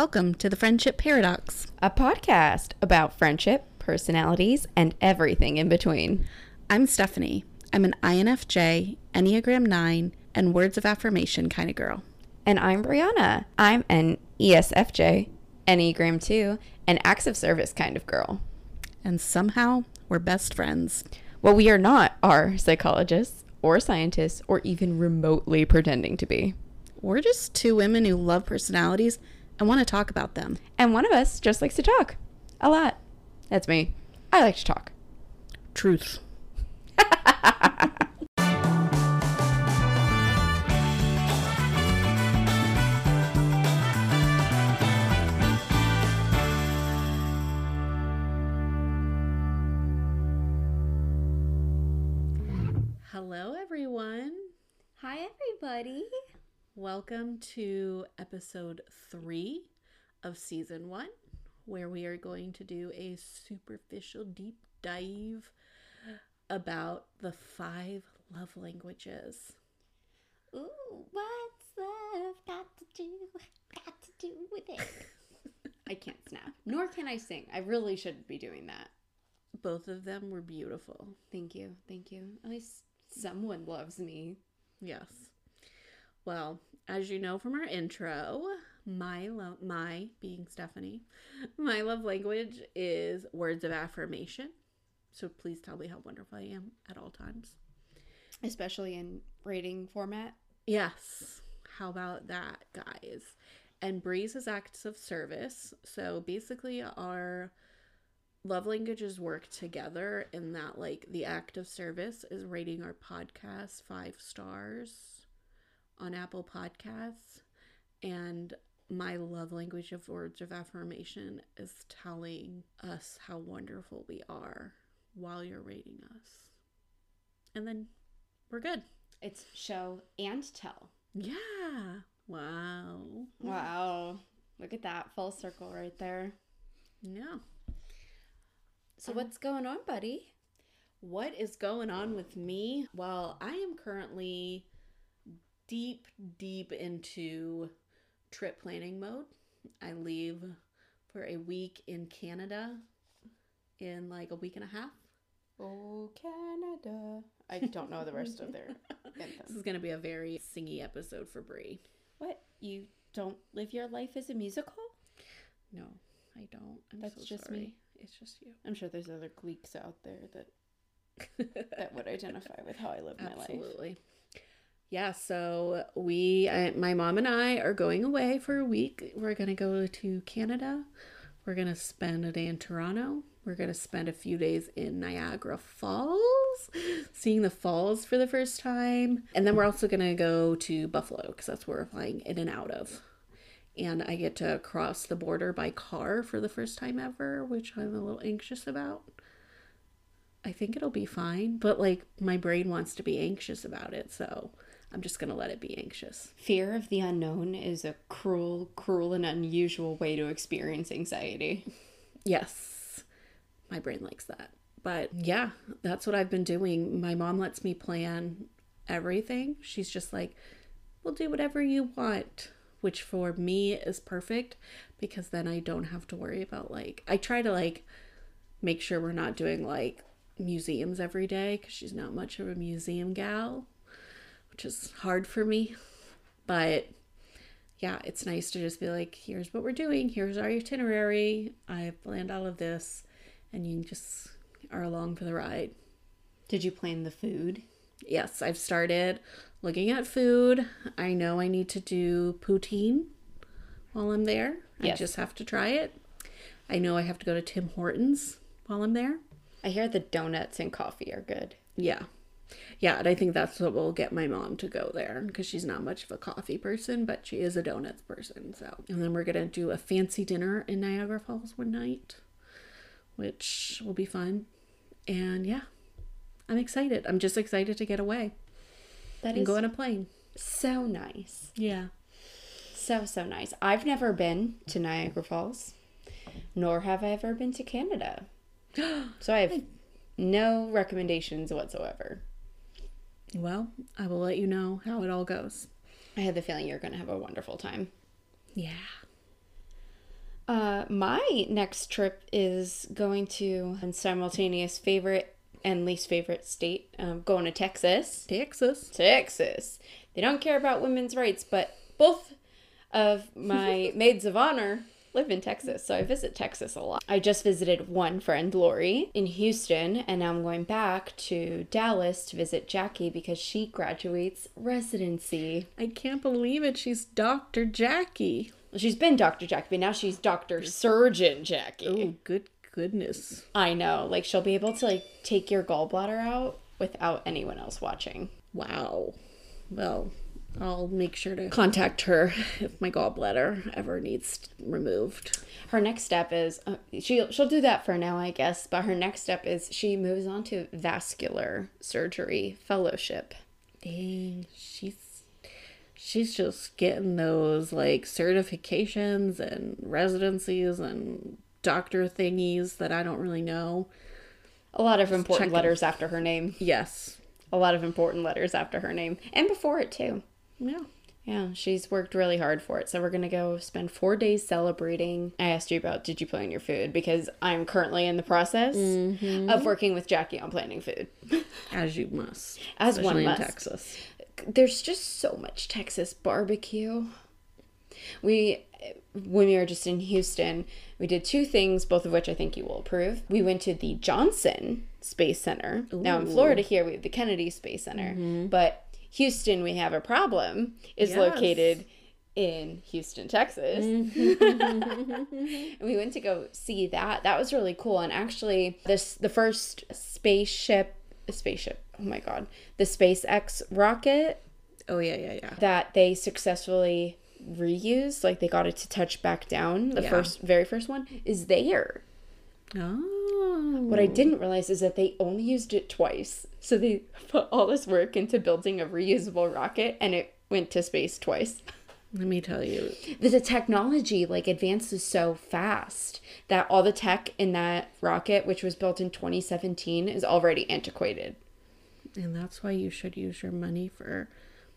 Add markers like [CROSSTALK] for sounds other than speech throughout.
Welcome to the Friendship Paradox. a podcast about friendship, personalities, and everything in between. I'm Stephany. I'm an INFJ, Enneagram 9, and words of affirmation kind of girl. And I'm Briana. I'm an ESFJ, Enneagram 2, and acts of service kind of girl. And somehow we're best friends. Well, we are not are psychologists or scientists or even remotely pretending to be. We're just two women who love personalities and want to talk about them. And one of us just likes to talk. A lot. That's me. I like to talk. Truth. [LAUGHS] Hello, everyone. Hi, everybody. Welcome to episode three of season one, where we are going to do a superficial deep dive about the five love languages. Ooh, what's love got to do? Got to do with it. [LAUGHS] I can't snap, nor can I sing. I really shouldn't be doing that. Both of them were beautiful. Thank you, thank you. At least someone loves me. Yes. Well, as you know from our intro, my love, my being Stephany, my love language is words of affirmation. So please tell me how wonderful I am at all times. Especially in rating format. Yes. How about that, guys? And Brie's is acts of service. So basically, our love languages work together in that, like, the act of service is rating our podcast five stars on Apple Podcasts. And my love language of words of affirmation is telling us how wonderful we are while you're rating us. And then we're good. It's show and tell. Yeah. Wow. Wow. Look at that full circle right there. Yeah. So, what's going on, buddy? What is going on with me? Well, I am currently deep, deep into trip planning mode. I leave for a week in Canada in like a week and a half. Oh, Canada. I don't know the rest of their [LAUGHS] This is going to be a very singy episode for Brie. What? You don't live your life as a musical? No, I don't. I'm That's so just sorry. me. It's just you. I'm sure there's other Gleeks out there that that would identify with how I live my life. Absolutely. Yeah, so we, I, my mom and I are going away for a week. We're going to go to Canada. We're going to spend a day in Toronto. We're going to spend a few days in Niagara Falls, seeing the falls for the first time. And then we're also going to go to Buffalo because that's where we're flying in and out of. And I get to cross the border by car for the first time ever, which I'm a little anxious about. I think it'll be fine, but like my brain wants to be anxious about it, so I'm just gonna let it be anxious. Fear of the unknown is a cruel, cruel, and unusual way to experience anxiety. Yes, my brain likes that. But yeah, that's what I've been doing. My mom lets me plan everything. She's just like, we'll do whatever you want, which for me is perfect because then I don't have to worry about like, I try to like make sure we're not doing like museums every day because she's not much of a museum gal, which is hard for me. But yeah, it's nice to just be like, here's what we're doing, here's our itinerary. I've planned all of this, and you just are along for the ride. Did you plan the food? Yes, I've started looking at food. I know I need to do poutine while I'm there. I just have to try it. I know I have to go to Tim Hortons while I'm there. I hear the donuts and coffee are good. Yeah. Yeah, and I think that's what will get my mom to go there because she's not much of a coffee person, but she is a donuts person. So, and then we're gonna do a fancy dinner in Niagara Falls one night, which will be fun. And yeah, I'm excited. I'm just excited to get away That and go on a plane. so nice. Yeah. So, so nice. I've never been to Niagara Falls, nor have I ever been to Canada. [GASPS] So I have no recommendations whatsoever. Well, I will let you know how it all goes. I had the feeling you're going to have a wonderful time. Yeah. Uh, my next trip is going to a simultaneous favorite and least favorite state. Um, going to Texas. Texas. Texas. They don't care about women's rights, but both of my [LAUGHS] maids of honor live in Texas, so I visit Texas a lot. I just visited one friend, Lori, in Houston, and now I'm going back to Dallas to visit Jackie because she graduates residency. I can't believe it. She's Dr. Jackie. Well, she's been Dr. Jackie, but now she's Dr. Surgeon Jackie. Oh, good goodness. I know. Like she'll be able to like take your gallbladder out without anyone else watching. Wow. Well, I'll make sure to contact her [LAUGHS] if my gallbladder ever needs removed. Her next step is uh, she'll she'll do that for now, I guess. But her next step is she moves on to vascular surgery fellowship. Dang, she's she's just getting those like certifications and residencies and doctor thingies that I don't really know. A lot of important letters after her name. Yes. A lot of important letters after her name and before it too. Yeah. Yeah, she's worked really hard for it. So we're going to go spend 4 days celebrating. I asked you about did you plan your food because I'm currently in the process of mm-hmm. working with Jackie on planning food. [LAUGHS] As you must. As one especially must. in Texas. there's just so much Texas barbecue. We, when we were just in Houston, we did two things, both of which I think you will approve. We went to the Johnson Space Center. Now in Florida, here we have the Kennedy Space Center, mm-hmm. but Houston, we have a problem, is Yes. located in Houston, Texas. [LAUGHS] and we went to go see that. That was really cool. And actually, this the first spaceship, spaceship. Oh my god, the SpaceX rocket Oh yeah, yeah, yeah. that they successfully reused, like they got it to touch back down. The Yeah. first, very first one is there. Oh. What I didn't realize is that they only used it twice. So they put all this work into building a reusable rocket, and it went to space twice. Let me tell you. the, the technology like advances so fast that all the tech in that rocket which was built in 2017 is already antiquated And that's why you should use your money for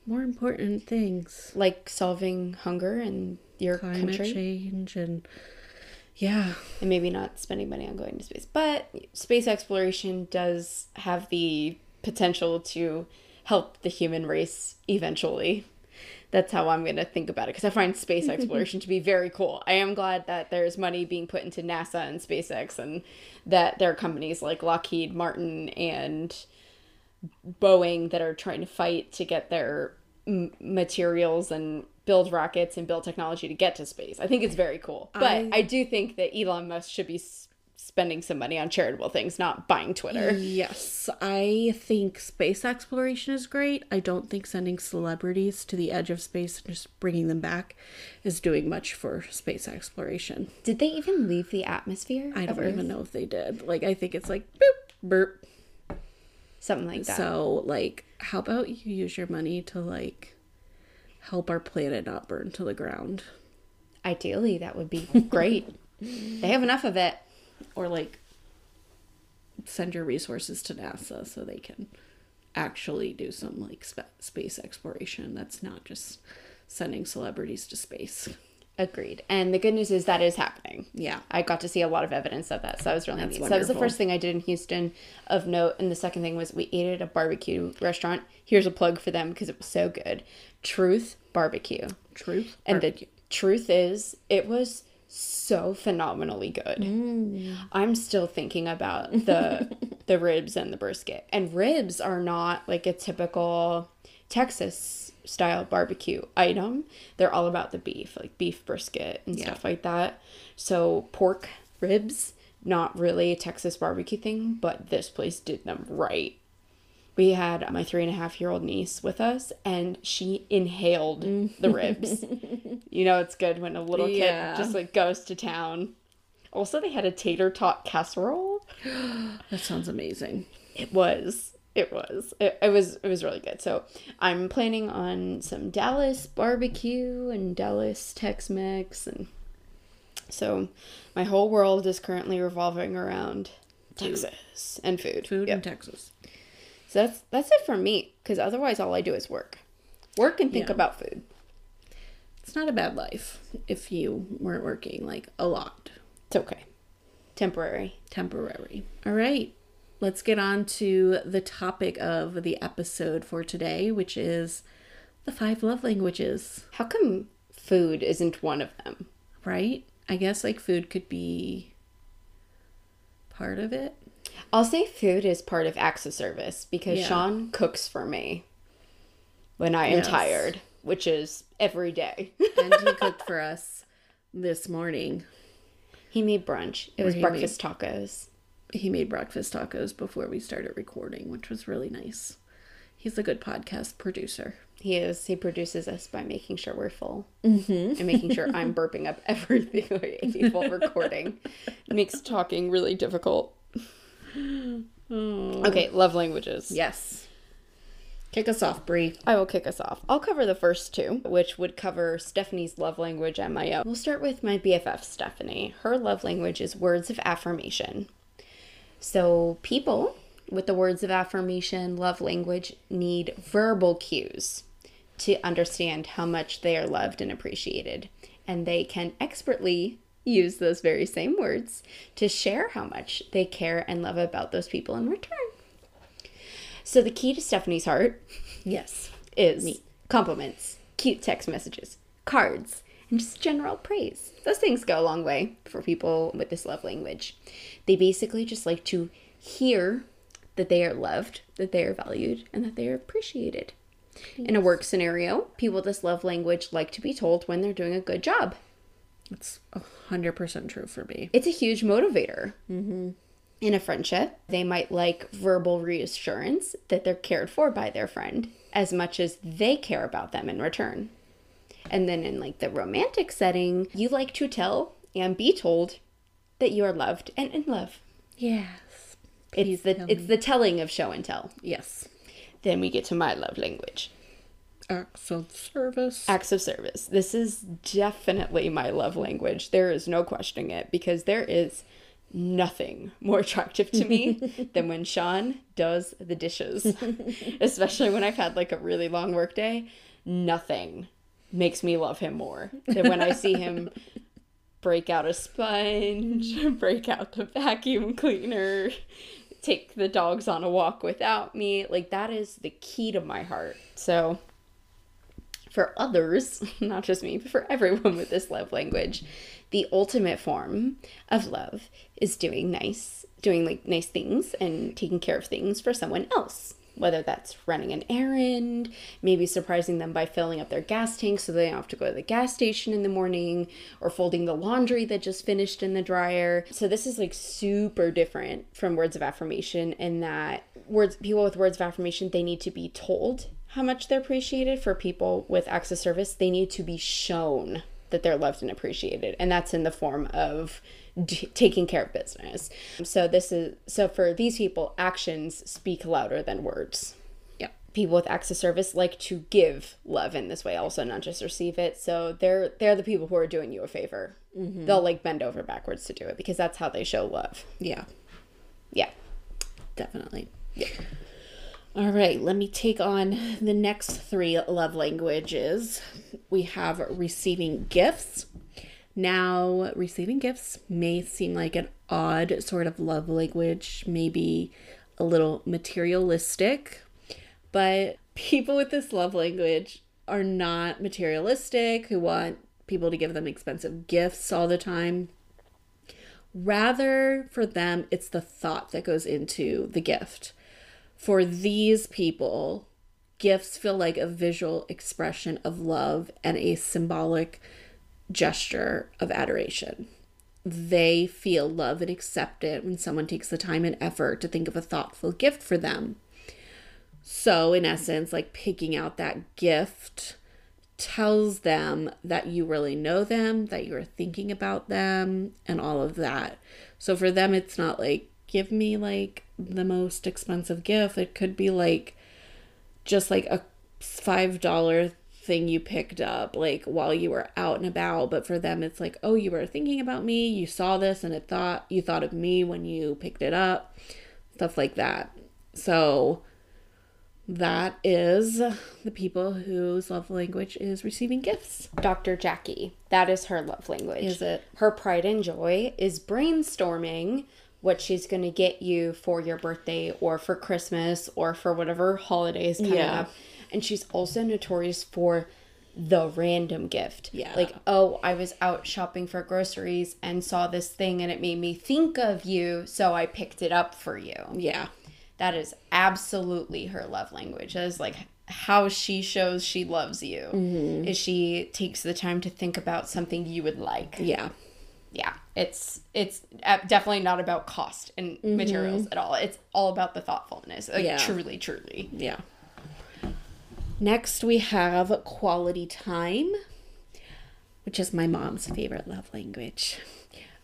more important things. like solving hunger in your Climate country change and yeah. and maybe not spending money on going to space but space exploration does have the potential to help the human race eventually that's how I'm going to think about it because I find space [LAUGHS] exploration to be very cool. I am glad that there's money being put into NASA and SpaceX and that there are companies like Lockheed Martin and Boeing that are trying to fight to get their m- materials and build rockets and build technology to get to space. I think it's very cool. But I, I- do think that Elon Musk should be s- spending some money on charitable things, not buying Twitter. Yes, I think space exploration is great. I don't think sending celebrities to the edge of space and just bringing them back is doing much for space exploration. Did they even leave the atmosphere? I don't Earth? even know if they did. Like, I think it's like boop, burp. Something like that. So, like, how about you use your money to, like, help our planet not burn to the ground? Ideally, that would be [LAUGHS] great. they have enough of it. Or, like, send your resources to NASA so they can actually do some, like, spa- space exploration. That's not just sending celebrities to space. Agreed. And the good news is that is happening. Yeah. I got to see a lot of evidence of that. So that was really That's neat. So that was the first thing I did in Houston of note. And the second thing was we ate at a barbecue restaurant. Here's a plug for them because it was so good. Truth Barbecue. Truth. And Barbecue. the truth is, it was so phenomenally good. Mm. I'm still thinking about the [LAUGHS] the ribs and the brisket. And ribs are not like a typical Texas style barbecue item. They're all about the beef, like beef brisket and Yeah. stuff like that. So pork ribs, not really a Texas barbecue thing, but this place did them right. We had my three and a half year old niece with us, and she inhaled mm. the ribs. [LAUGHS] you know, it's good when a little kid Yeah. just like goes to town. Also, they had a tater tot casserole. [GASPS] That sounds amazing. It was. It was. It, it was. It was really good. So I'm planning on some Dallas barbecue and Dallas Tex-Mex, and so my whole world is currently revolving around Texas and food. Food Yep. in Texas. So that's that's it for me. Because otherwise, all I do is work, work and think Yeah. about food. It's not a bad life if you weren't working like a lot. It's okay. Temporary. temporary. All right. Let's get on to the topic of the episode for today, which is the five love languages, How come food isn't one of them? right? I guess like food could be part of it. I'll say food is part of acts of service because Yeah. Sean cooks for me when I am Yes. tired, which is every day. And he [LAUGHS] cooked for us this morning. he made brunch. It was breakfast tacos. He made breakfast tacos before we started recording, which was really nice. He's a good podcast producer. He is. He produces us by making sure we're full mm-hmm. and making sure I'm [LAUGHS] burping up everything [LAUGHS] ate while recording. It makes talking really difficult. Oh. Okay, love languages. Yes. Kick us off, Brie. I will kick us off. I'll cover the first two, which would cover Stephany's love language and my own. We'll start with my BFF, Stephany. Her love language is words of affirmation. So, people with the words of affirmation love language need verbal cues to understand how much they are loved and appreciated. And they can expertly use those very same words to share how much they care and love about those people in return. So, the key to Stephany's heart Yes. is compliments, cute text messages, cards, and just general praise. Those things go a long way for people with this love language. They basically just like to hear that they are loved, that they are valued, and that they are appreciated. In a work scenario, people with this love language like to be told when they're doing a good job. It's a hundred percent true for me. It's a huge motivator. Mm-hmm. In a friendship, they might like verbal reassurance that they're cared for by their friend as much as they care about them in return. And then in like the romantic setting, you like to tell and be told that you are loved and in love. Yes. It's the it's the telling of show and tell. Yes. Then we get to my love language. Acts of service. Acts of service. This is definitely my love language. There is no questioning it because there is nothing more attractive to me [LAUGHS] than when Sean does the dishes. [LAUGHS] Especially when I've had like a really long work day. Nothing makes me love him more than when I see him [LAUGHS] break out a sponge, [LAUGHS] break out the vacuum cleaner, take the dogs on a walk without me. Like that is the key to my heart. So for others, [LAUGHS] not just me, but for everyone with this love language, the ultimate form of love is doing nice, doing like nice things and taking care of things for someone else. Whether that's running an errand, maybe surprising them by filling up their gas tank so they don't have to go to the gas station in the morning, or folding the laundry that just finished in the dryer. So this is like super different from words of affirmation in that words people with words of affirmation they need to be told how much they're appreciated. For people with of service, they need to be shown that they're loved and appreciated, and that's in the form of d- taking care of business. So this is so for these people, actions speak louder than words. Yeah, People with acts of service like to give love in this way, also not just receive it. So they're they're the people who are doing you a favor. Mm-hmm. They'll like bend over backwards to do it because that's how they show love. Yeah. Yeah. Definitely. Yeah. All right, let me take on the next three love languages. We have receiving gifts. Now, receiving gifts may seem like an odd sort of love language, maybe a little materialistic, but people with this love language are not materialistic, who want people to give them expensive gifts all the time. Rather, for them, it's the thought that goes into the gift. For these people, gifts feel like a visual expression of love and a symbolic gesture of adoration. They feel love and accept it when someone takes the time and effort to think of a thoughtful gift for them. So, in essence, like picking out that gift tells them that you really know them, that you're thinking about them, and all of that. So, for them, it's not like, give me like the most expensive gift. It could be like just like a $5 thing you picked up like while you were out and about but for them it's like oh you were thinking about me you saw this and it thought you thought of me when you picked it up stuff like that so that is the people whose love language is receiving gifts. Dr. Jackie, that is her love language. Is it? Her pride and joy is brainstorming what she's going to get you for your birthday or for Christmas or for whatever holidays coming Yeah. up. And she's also notorious for the random gift. Yeah. Like, oh, I was out shopping for groceries and saw this thing and it made me think of you, so I picked it up for you. Yeah. That is absolutely her love language. That is like how she shows she loves you. Mm-hmm. Is she takes the time to think about something you would like. Yeah. Yeah, it's it's uh, definitely not about cost and materials at all. It's all about the thoughtfulness. Like Mm-hmm. Yeah. truly, truly. Yeah. Next, we have quality time, which is my mom's favorite love language.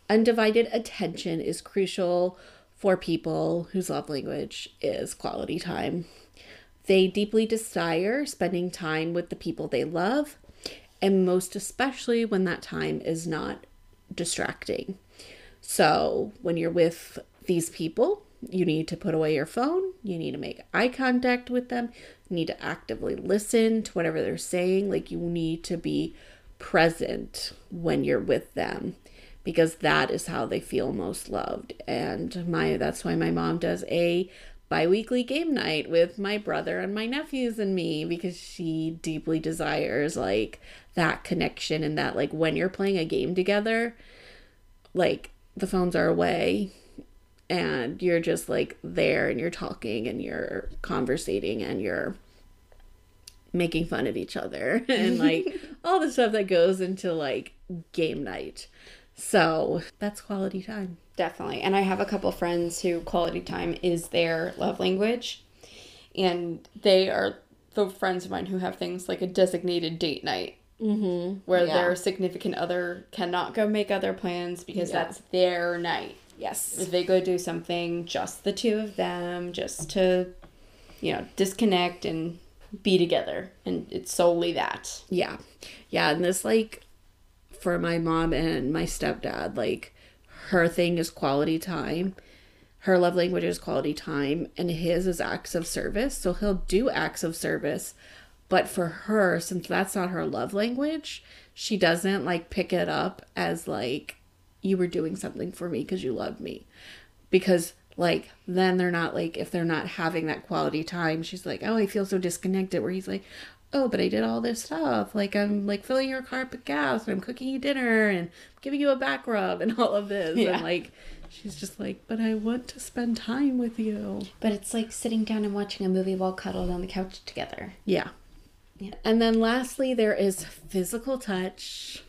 Undivided attention is crucial for people whose love language is quality time. They deeply desire spending time with the people they love, and most especially when that time is not distracting. So, when you're with these people, you need to put away your phone, you need to make eye contact with them, you need to actively listen to whatever they're saying. Like, you need to be present when you're with them because that is how they feel most loved. And my that's why my mom does a bi-weekly game night with my brother and my nephews and me because she deeply desires like that connection and that like when you're playing a game together like the phones are away and you're just like there and you're talking and you're conversating and you're making fun of each other [LAUGHS] and like [LAUGHS] all the stuff that goes into like game night. So that's quality time. Definitely. And I have a couple friends who quality time is their love language. And they are the friends of mine who have things like a designated date night Mm-hmm. where Yeah. their significant other cannot go make other plans because Yeah. that's their night. Yes. If they go do something, just the two of them, just to, you know, disconnect and be together. And it's solely that. Yeah. Yeah. And this, like, for my mom and my stepdad, like, her thing is quality time. Her love language is quality time, and his is acts of service. So he'll do acts of service. But for her, since that's not her love language, she doesn't like pick it up as like, you were doing something for me because you love me. Because, like, then they're not like, if they're not having that quality time, she's like, oh, I feel so disconnected. Where he's like, oh, but I did all this stuff. Like, I'm like filling your car up with gas and I'm cooking you dinner and giving you a back rub and [LAUGHS] all of this. Yeah. And like, she's just like, but I want to spend time with you. But it's like sitting down and watching a movie while cuddled on the couch together. Yeah. Yeah. And then lastly, there is physical touch.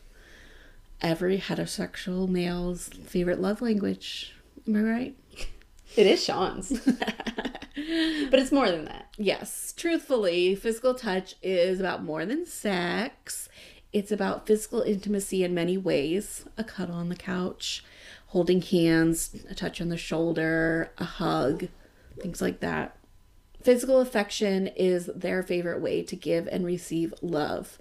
Every heterosexual male's favorite love language. Am I right? It is Sean's. [LAUGHS] but it's more than that. Yes, truthfully, physical touch is about more than sex. It's about physical intimacy in many ways a cuddle on the couch, holding hands, a touch on the shoulder, a hug, things like that. Physical affection is their favorite way to give and receive love.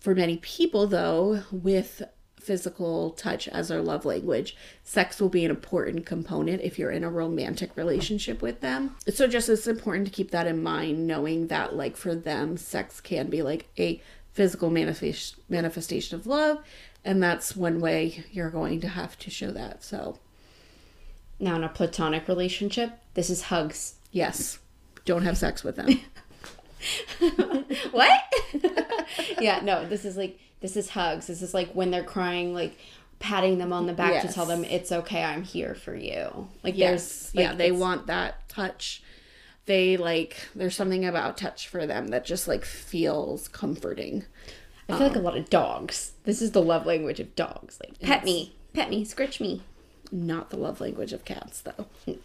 For many people, though, with physical touch as their love language, sex will be an important component if you're in a romantic relationship with them. So, just it's important to keep that in mind, knowing that, like, for them, sex can be like a physical manifest- manifestation of love, and that's one way you're going to have to show that. So, Now, in a platonic relationship, this is hugs. yes, don't have sex with them. [LAUGHS] what? [LAUGHS] yeah, no, this is like this is hugs. This is like when they're crying, like patting them on the back to tell them it's okay, I'm here for you. Like Yes. there's yeah, they want that touch. They like there's something about touch for them that just like feels comforting. I feel like a um, lot of dogs. This is the love language of dogs. Like pet me, pet me, scratch me. Not the love language of cats though. [LAUGHS]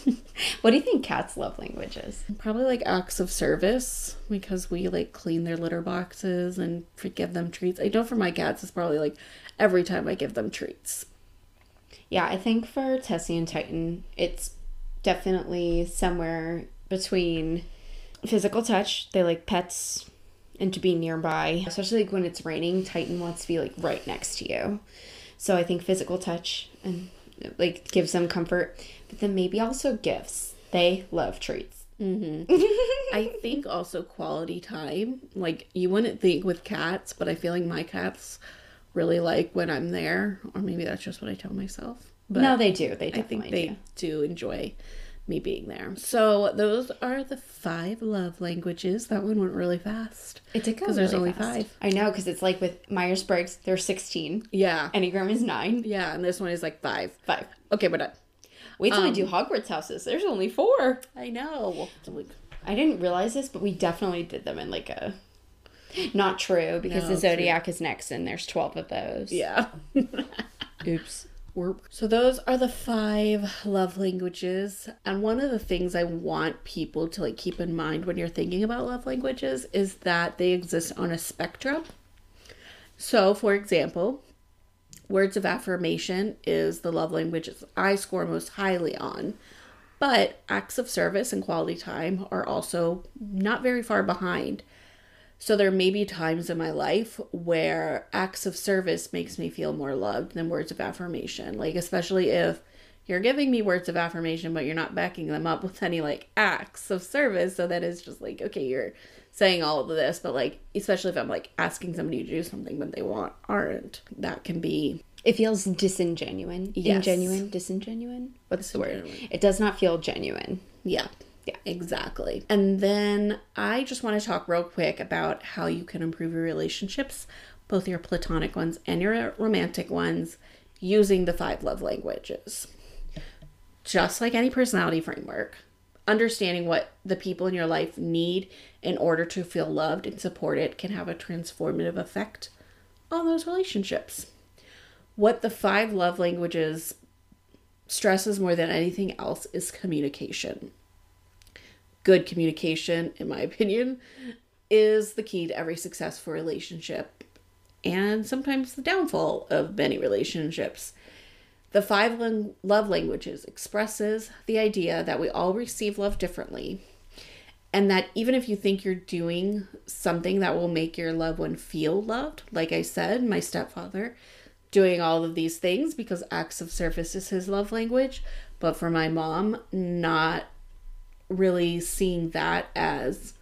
[LAUGHS] what do you think cats' love languages? Probably like acts of service because we like clean their litter boxes and give them treats. I know for my cats it's probably like every time I give them treats. Yeah, I think for Tessie and Titan, it's definitely somewhere between physical touch. They like pets and to be nearby, especially like when it's raining. Titan wants to be like right next to you. So I think physical touch and like gives them comfort, but then maybe also gifts. They love treats. Mm-hmm. [LAUGHS] I think also quality time. Like you wouldn't think with cats, but I feel like my cats really like when I'm there, or maybe that's just what I tell myself. But no, they do. They I think they do. do enjoy me being there. So those are the five love languages. That one went really fast. It did go because there's really only fast. five. I know because it's like with Myers Briggs, there's 16. Yeah, Enneagram is nine. yeah, and this one is like five. Five. Okay, we're done. Wait till Um, we do Hogwarts houses. There's only four. I know. I didn't realize this, but we definitely did them in like a. Not true because No, the true. zodiac is next, and there's 12 of those. Yeah. [LAUGHS] Oops. So those are the five love languages. And one of the things I want people to like keep in mind when you're thinking about love languages is that they exist on a spectrum. So, for example, words of affirmation is the love language I score most highly on. But acts of service and quality time are also not very far behind. So there may be times in my life where acts of service makes me feel more loved than words of affirmation. Like especially if you're giving me words of affirmation but you're not backing them up with any like acts of service, so that is just like okay, you're saying all of this, but like especially if I'm like asking somebody to do something but they want aren't, that can be It feels disingenuine. Yes. Ingenuine? Disingenuine? What's the word? It does not feel genuine. Yeah. Yeah. Exactly. And then I just want to talk real quick about how you can improve your relationships, both your platonic ones and your romantic ones, using the five love languages. Just like any personality framework, understanding what the people in your life need in order to feel loved and supported can have a transformative effect on those relationships. What the five love languages stresses more than anything else is communication good communication, in my [LAUGHS] opinion, is the key to every successful relationship and sometimes the downfall of many relationships. The five love languages expresses the idea that we all receive love differently and that even if you think you're doing something that will make your loved one feel loved, like I said, my stepfather doing all of these things because acts of service is his love language, but for my mom, not really seeing that as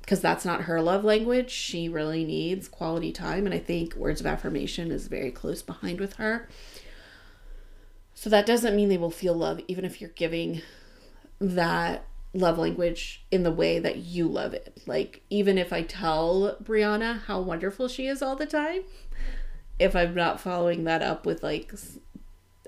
because that's not her love language. She really needs quality time, and I think words of affirmation is very close behind with her. So that doesn't mean they will feel love, even if you're giving that love language in the way that you love it. Like, even if I tell Briana how wonderful she is all the time, if I'm not following that up with like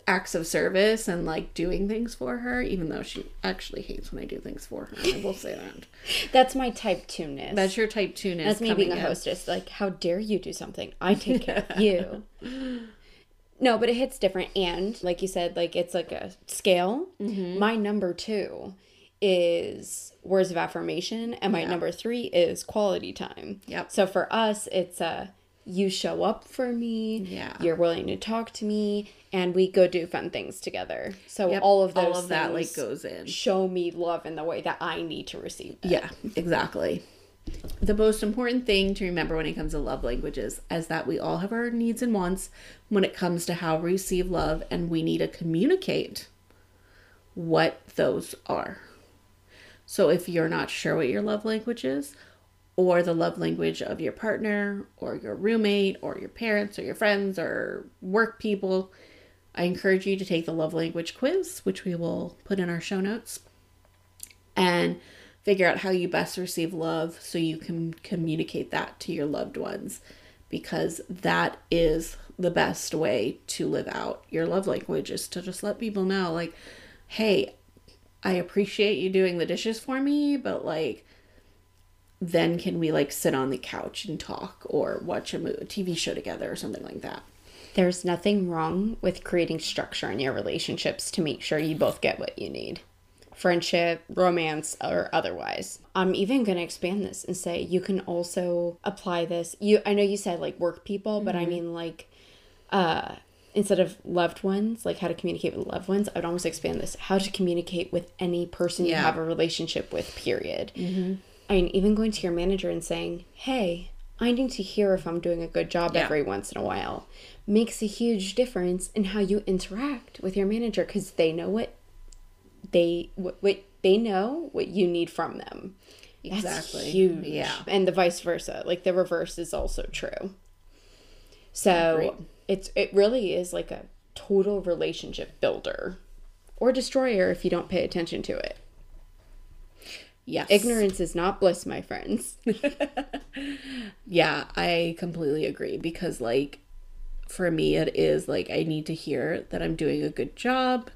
acts of service and like doing things for her, even though she actually hates when I do things for her, I will say [LAUGHS] that. That's my type two ness. That's your type two ness. That's me being a hostess. Like, how dare you do something? I take care of you. [LAUGHS] No, but it hits different. And like you said, like it's like a scale. Mm-hmm. My number two is words of affirmation, and my number three is quality time. Yep. So for us, it's a you show up for me. Yeah. You're willing to talk to me, and we go do fun things together. So Yep, all of those all of that like goes in. show me love in the way that I need to receive. That. Yeah, exactly. The most important thing to remember when it comes to love languages is that we all have our needs and wants when it comes to how we receive love, and we need to communicate what those are. So if you're not sure what your love language is, or the love language of your partner, or your roommate, or your parents, or your friends, or work people, I encourage you to take the love language quiz, which we will put in our show notes and figure out how you best receive love so you can communicate that to your loved ones because that is the best way to live out your love language is to just let people know like hey i appreciate you doing the dishes for me but like then can we like sit on the couch and talk or watch a mo- tv show together or something like that There's nothing wrong with creating structure in your relationships to make sure you both get what you need friendship, romance, or otherwise. I'm even going to expand this and say you can also apply this. You I know you said like work people, but I mean like uh instead of loved ones, like how to communicate with loved ones, I'd almost expand this how to communicate with any person you have a relationship with, period. I mean, even going to your manager and saying, hey, I need to hear if I'm doing a good job Yeah. every once in a while makes a huge difference in how you interact with your manager because they know what they what, what they know what you need from them. That's Exactly. huge. Yeah. and the vice versa. Like the reverse is also true. So it's it really is like a total relationship builder or destroyer if you don't pay attention to it. Yes. Ignorance is not bliss, my friends. [LAUGHS] Yeah, I completely agree because like for me it is like I need to hear that I'm doing a good job,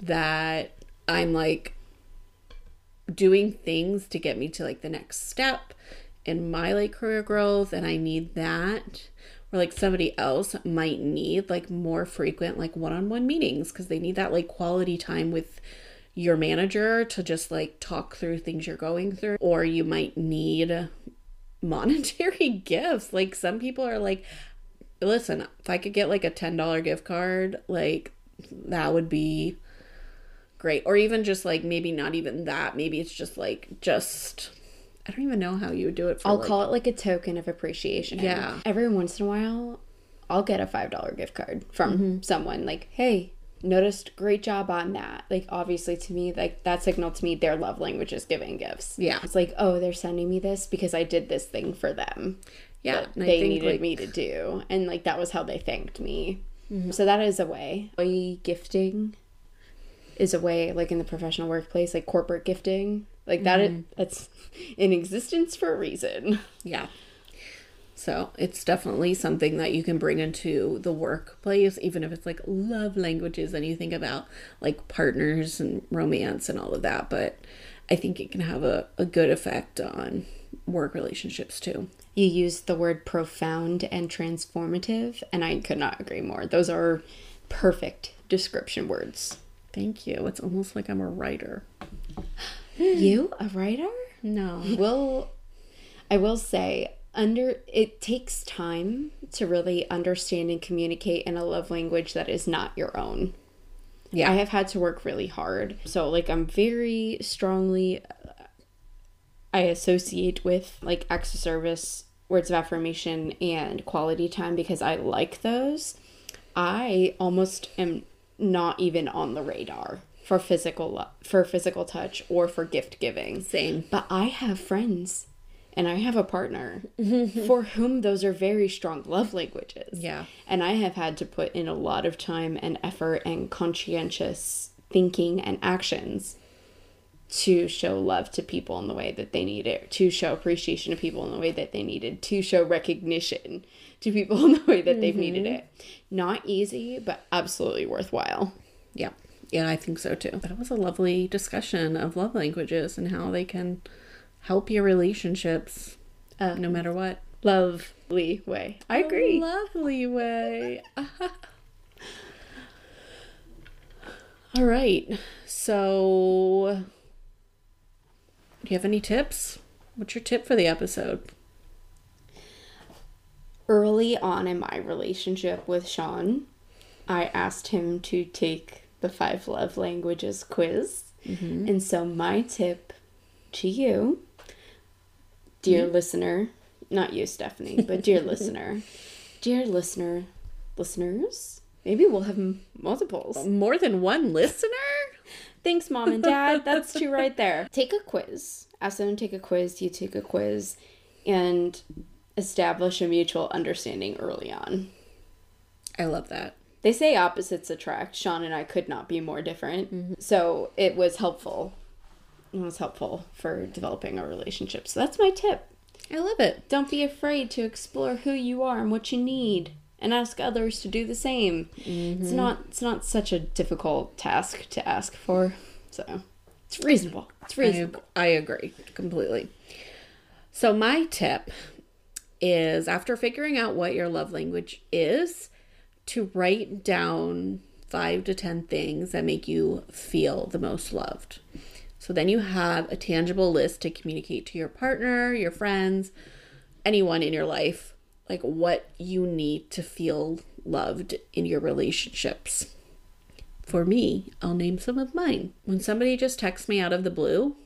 that I'm like doing things to get me to like the next step in my like career growth and I need that or like somebody else might need like more frequent like one-on-one meetings because they need that like quality time with your manager to just like talk through things you're going through or you might need [LAUGHS] monetary [LAUGHS] gifts like some people are like listen if i could get like a $10 gift card like that would be great or even just like maybe not even that maybe it's just like just i don't even know how you would do it for I'll like, call it like a token of appreciation. Yeah. Every once in a while, I'll get a $5 gift card from mm-hmm. someone like, hey, noticed great job on that. Like, obviously, to me, like that signaled to me their love language is giving gifts. Yeah. It's like, oh, they're sending me this because I did this thing for them. yeah that and I they think, needed like, me to do. And like, that was how they thanked me. Mm-hmm. So that is a way. Toy gifting is a way, like in the professional workplace, like corporate gifting. Like that mm-hmm. is that's [LAUGHS] in existence for a reason. Yeah. So it's definitely something that you can bring into the workplace, even if it's like love languages and you think about like partners and romance and all of that. But I think it can have a, a good effect on work relationships too. You used the word profound and transformative, and I could not agree more. Those are perfect description words. Thank you. It's almost like I'm a writer. you, a writer? No. [LAUGHS] will I will say under it takes time to really understand and communicate in a love language that is not your own. Yeah. I have had to work really hard. So like I'm very strongly I associate with like acts of service, words of affirmation and quality time because I like those. I almost am not even on the radar for physical for physical touch or for gift giving. Same. But I have friends and I have a partner [LAUGHS] for whom those are very strong love languages. Yeah. And I have had to put in a lot of time and effort and conscientious thinking and actions to show love to people in the way that they need it, to show appreciation to people in the way that they needed, to show recognition to people [LAUGHS] in the way that they've mm-hmm. needed it. Not easy, but absolutely worthwhile. Yeah. Yeah, I think so too. That was a lovely discussion of love languages and how they can help your relationships Uh, no matter what. Lovely way. I agree. Lovely way. [LAUGHS] All right. So, do you have any tips? What's your tip for the episode? early on in my relationship with Sean, I asked him to take the five love languages quiz. And so, my tip to you, dear listener, not you, Stephany, but dear [LAUGHS] listener, dear listener, listeners, maybe we'll have m- multiples. More than one listener? Thanks, mom and dad. That's two right [LAUGHS] there. Take a quiz. Ask them to take a quiz. You take a quiz and establish a mutual understanding early on. I love that. They say opposites attract. Sean and I could not be more different. Mm-hmm. So it was helpful. Was helpful for developing a relationship. So that's my tip. I love it. Don't be afraid to explore who you are and what you need and ask others to do the same. It's mm-hmm. not it's not such a difficult task to ask for. So it's reasonable. It's I, reasonable. I agree completely. So, my tip is after figuring out what your love language is, to write down five to 10 things that make you feel the most loved. So then you have a tangible list to communicate to your partner, your friends, anyone in your life, like what you need to feel loved in your relationships. For me, I'll name some of mine. When somebody just texts me out of the blue,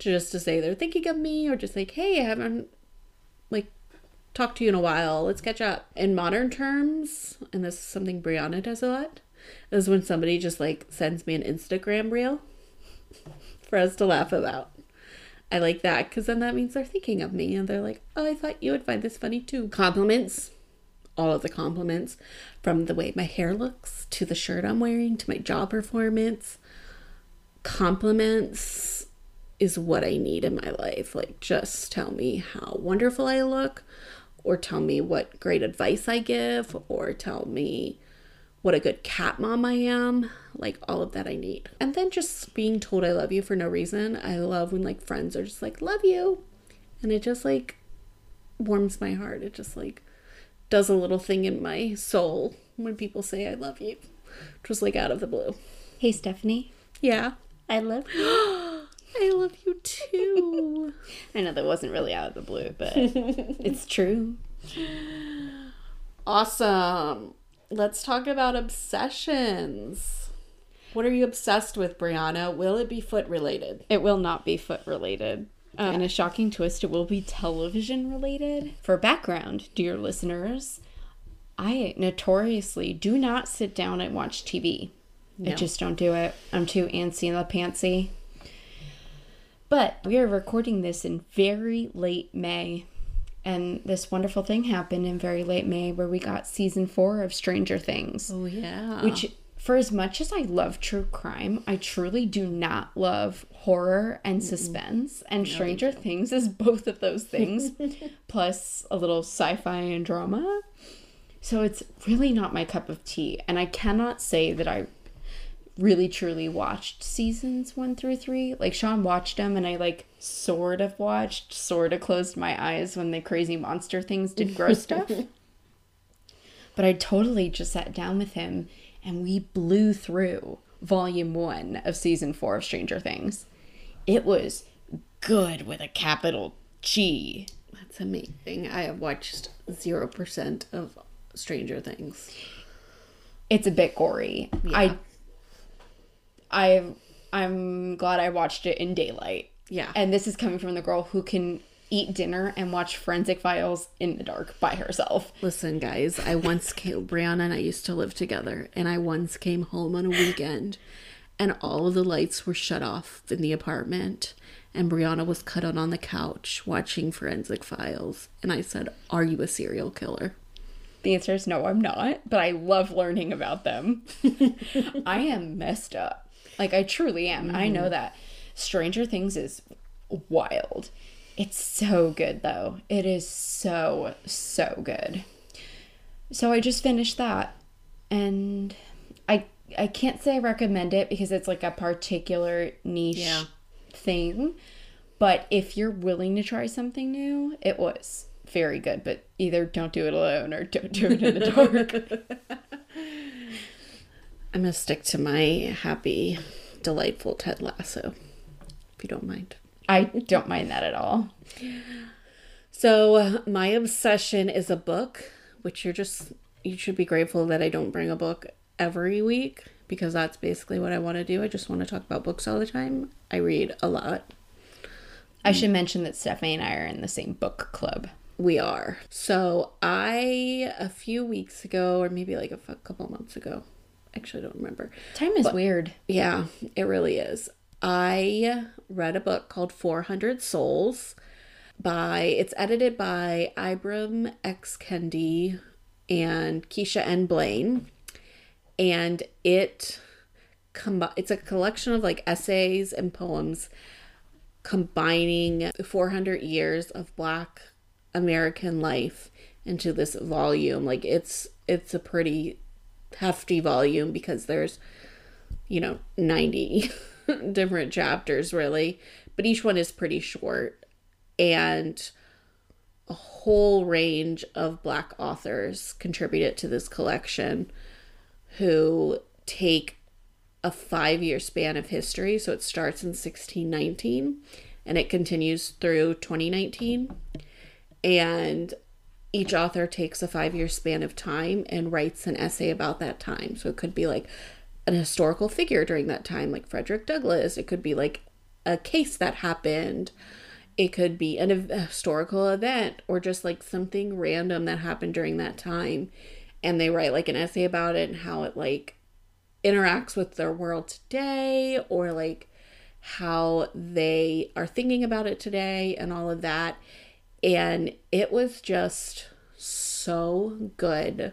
just to say they're thinking of me, or just like, hey, I haven't like talked to you in a while, let's catch up. In modern terms, and this is something Briana does a lot, is when somebody just like sends me an Instagram reel for us to laugh about. I like that because then that means they're thinking of me and they're like, oh, I thought you would find this funny too. Compliments, all of the compliments from the way my hair looks to the shirt I'm wearing to my job performance. Compliments is what I need in my life. Like, just tell me how wonderful I look, or tell me what great advice I give, or tell me what a good cat mom I am. Like, all of that I need. And then just being told I love you for no reason. I love when, like, friends are just like, love you. And it just, like, warms my heart. It just, like, does a little thing in my soul when people say I love you. Just, like, out of the blue. Hey, Stephany. Yeah. I love you. [GASPS] I love you too. [LAUGHS] I know that wasn't really out of the blue, but [LAUGHS] it's true. Awesome. Let's talk about obsessions. What are you obsessed with, Briana? Will it be foot related? It will not be foot related. Uh, in a shocking twist, it will be television related. For background, dear listeners, I notoriously do not sit down and watch TV. I just don't do it. I'm too antsy in the pantsy. But we are recording this in very late May. And this wonderful thing happened in very late May where we got season four of Stranger Things. Oh yeah. Which, for as much as I love true crime, I truly do not love horror and suspense. And Stranger Things is both of those [LAUGHS] things, plus a little sci fi and drama. So it's really not my cup of tea. And I cannot say that I really truly watched seasons one through three. Like Sean watched them, and I like sort of watched, sort of closed my eyes when the crazy monster things did gross [LAUGHS] stuff. But I totally just sat down with him and we blew through volume one of season four of Stranger Things. It was good with a capital G. That's amazing. I have watched zero percent of Stranger Things. It's a bit gory. I I I'm glad I watched it in daylight. Yeah. And this is coming from the girl who can eat dinner and watch forensic files in the dark by herself. Listen, guys, I once came, [LAUGHS] Briana and I used to live together, and I once came home on a weekend, and all of the lights were shut off in the apartment, and Briana was cut out on the couch watching Forensic Files, and I said, Are you a serial killer? The answer is no, I'm not, but I love learning about them. [LAUGHS] I am messed up. Like, I truly am. I know mm-hmm. that. Stranger Things is wild. It's so good, though. It is so, so good. So I just finished that. And I I can't say I recommend it because it's like a particular niche Yeah. thing. But if you're willing to try something new, it was very good. But either don't do it alone or don't do it in the dark. [LAUGHS] I'm gonna stick to my happy, delightful Ted Lasso, if you don't mind. I don't mind that at all. So, uh, my obsession is a book, which you're just, you should be grateful that I don't bring a book every week because that's basically what I want to do. I just want to talk about books all the time. I read a lot. I should mention that Stephany and I are in the same book club. We are. So, I, a few weeks ago, or maybe like a couple months ago, actually, I don't remember. Time is weird. Yeah, it really is. I read a book called 400 Souls by it's edited by Ibram X Kendi and Keisha N Blain and it it's a collection of like essays and poems combining 400 years of black American life into this volume like it's it's a pretty hefty volume because there's you know 90 [LAUGHS] different chapters really. But each one is pretty short and a whole range of black authors contributed to this collection who take a five year span of history. So it starts in 1619 and it continues through 2019 and each author takes a five year span of time and writes an essay about that time. So it could be like an historical figure during that time, like Frederick Douglass. It could be like a case that happened. It could be an historical event or just like something random that happened during that time. And they write like an essay about it and how it like interacts with their world today or like how they are thinking about it today and all of that. And it was just so good.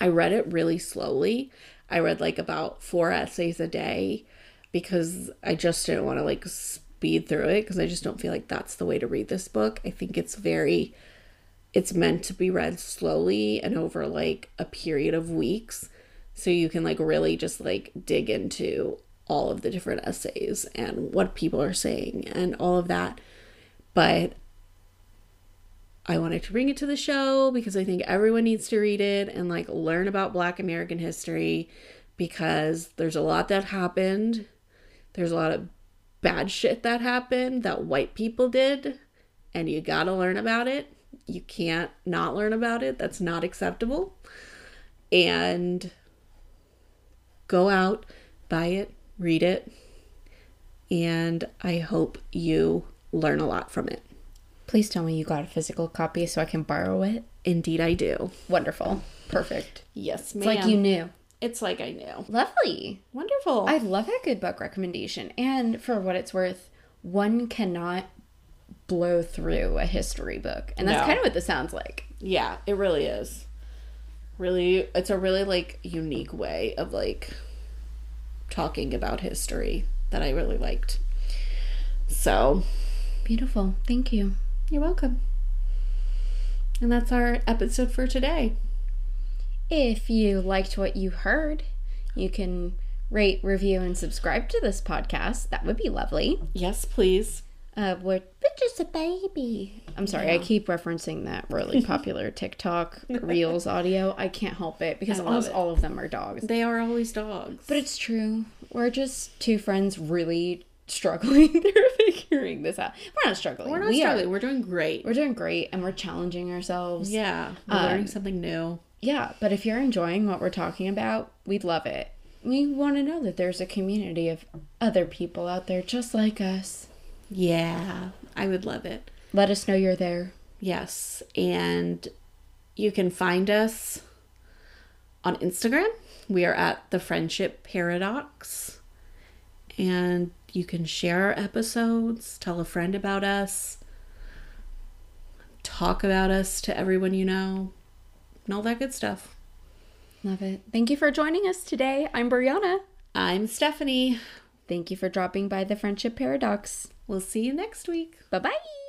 I read it really slowly. I read like about four essays a day because I just didn't want to like speed through it because I just don't feel like that's the way to read this book. I think it's very it's meant to be read slowly and over like a period of weeks so you can like really just like dig into all of the different essays and what people are saying and all of that. But I wanted to bring it to the show because I think everyone needs to read it and like learn about Black American history because there's a lot that happened. There's a lot of bad shit that happened that white people did, and you gotta learn about it. You can't not learn about it. That's not acceptable. And go out, buy it, read it, and I hope you learn a lot from it. Please tell me you got a physical copy so I can borrow it. Indeed, I do. Wonderful. Perfect. Yes, ma'am. It's like you knew. It's like I knew. Lovely. Wonderful. I love that good book recommendation. And for what it's worth, one cannot blow through a history book. And that's No. kind of what this sounds like. yeah, it really is. Really, it's a really like unique way of like talking about history that I really liked. So, Beautiful. Thank you. You're welcome. And that's our episode for today. If you liked what you heard, you can rate, review, and subscribe to this podcast. That would be lovely. Yes, please. Uh, we're, just a baby. I'm sorry, I keep referencing that really [LAUGHS] popular TikTok Reels audio. I can't help it because almost it. all of them are dogs. They are always dogs. But it's true. We're just two friends really struggling [LAUGHS] through figuring this out. We're not struggling. we're not we struggling. Are. We're doing great. We're doing great and we're challenging ourselves. yeah, we're Um, learning something new. Yeah, but if you're enjoying what we're talking about, we'd love it. We want to know that there's a community of other people out there just like us. Yeah, I would love it. Let us know you're there. Yes, and you can find us on Instagram. We are at the Friendship Paradox. And you can share our episodes, tell a friend about us, talk about us to everyone you know, and all that good stuff. Love it. Thank you for joining us today. I'm Briana. I'm Stephany. Thank you for dropping by the Friendship Paradox. We'll see you next week. Bye bye.